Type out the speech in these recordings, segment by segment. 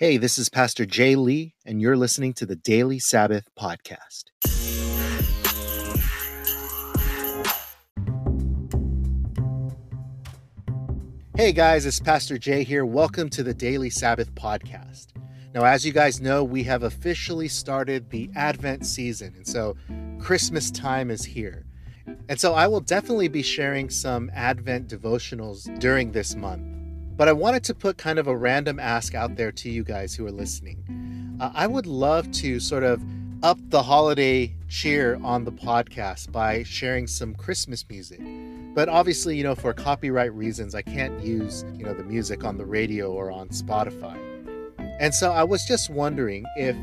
Hey, this is Pastor Jay Lee, and you're listening to the Daily Sabbath Podcast. Hey guys, it's Pastor Jay here. Welcome to the Daily Sabbath Podcast. Now, as you guys know, we have officially started the Advent season, and so Christmas time is here. And so I will definitely be sharing some Advent devotionals during this month. But I wanted to put kind of a random ask out there to you guys who are listening. Uh, I would love to sort of up the holiday cheer on the podcast by sharing some Christmas music. But obviously, you know, for copyright reasons, I can't use, you know, the music on the radio or on Spotify. And so I was just wondering if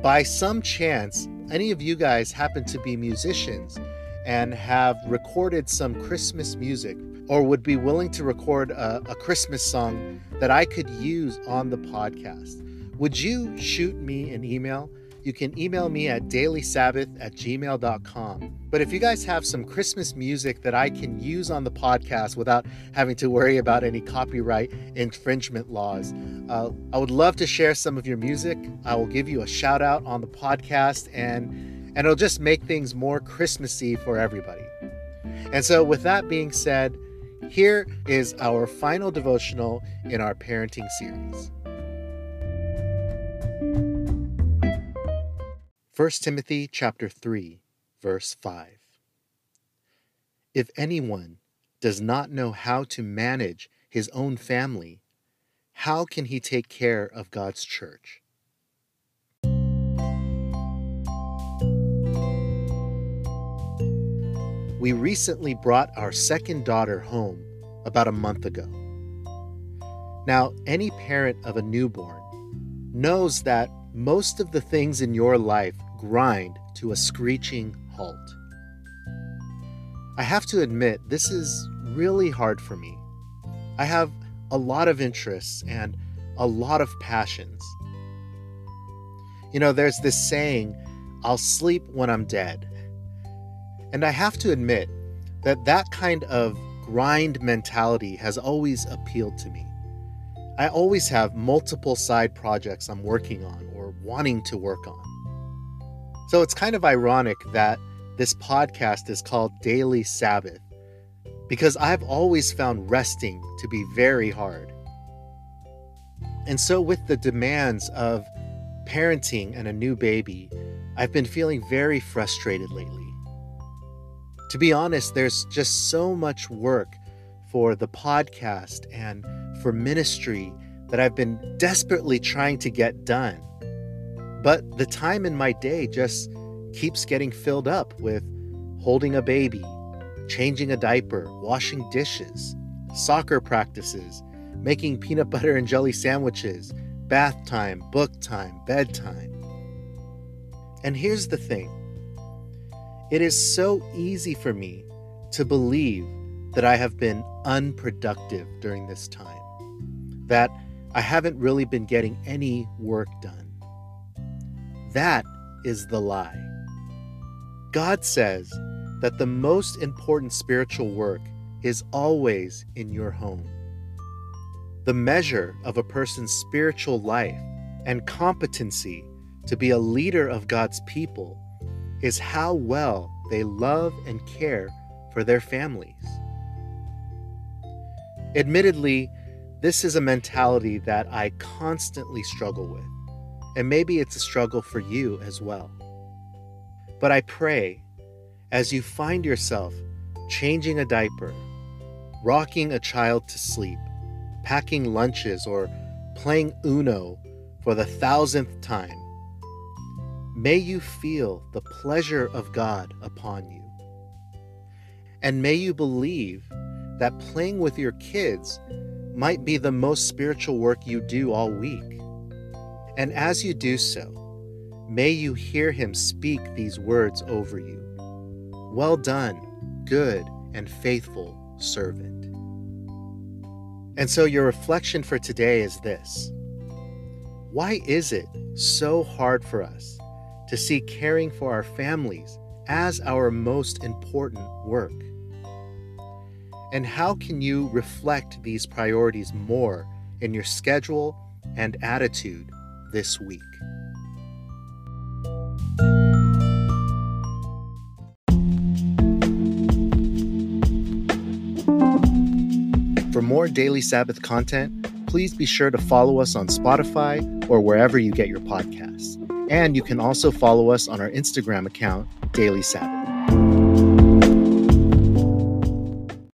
by some chance any of you guys happen to be musicians and have recorded some Christmas music or would be willing to record a, a, Christmas song that I could use on the podcast, would you shoot me an email? You can email me at dailysabbath at gmail.com. But if you guys have some Christmas music that I can use on the podcast without having to worry about any copyright infringement laws, uh, I would love to share some of your music. I will give you a shout out on the podcast and and it'll just make things more Christmassy for everybody. And so, with that being said, here is our final devotional in our parenting series. 1 Timothy chapter 3 verse 5 If anyone does not know how to manage his own family, how can he take care of God's church? We recently brought our second daughter home about a month ago. Now, any parent of a newborn knows that most of the things in your life grind to a screeching halt. I have to admit, this is really hard for me. I have a lot of interests and a lot of passions. You know, there's this saying, I'll sleep when I'm dead. And I have to admit that that kind of grind mentality has always appealed to me. I always have multiple side projects I'm working on or wanting to work on. So it's kind of ironic that this podcast is called Daily Sabbath because I've always found resting to be very hard. And so, with the demands of parenting and a new baby, I've been feeling very frustrated lately. To be honest, there's just so much work for the podcast and for ministry that I've been desperately trying to get done. But the time in my day just keeps getting filled up with holding a baby, changing a diaper, washing dishes, soccer practices, making peanut butter and jelly sandwiches, bath time, book time, bedtime. And here's the thing it is so easy for me to believe that I have been unproductive during this time, that I haven't really been getting any work done. That is the lie. God says that the most important spiritual work is always in your home. The measure of a person's spiritual life and competency to be a leader of God's people is how well they love and care for their families. Admittedly, this is a mentality that I constantly struggle with, and maybe it's a struggle for you as well. But I pray as you find yourself changing a diaper, rocking a child to sleep, packing lunches, or playing Uno for the thousandth time, May you feel the pleasure of God upon you. And may you believe that playing with your kids might be the most spiritual work you do all week. And as you do so, may you hear Him speak these words over you Well done, good and faithful servant. And so, your reflection for today is this Why is it so hard for us to see caring for our families as our most important work? And how can you reflect these priorities more in your schedule and attitude this week. For more daily Sabbath content, please be sure to follow us on Spotify or wherever you get your podcasts. And you can also follow us on our Instagram account, Daily Sabbath.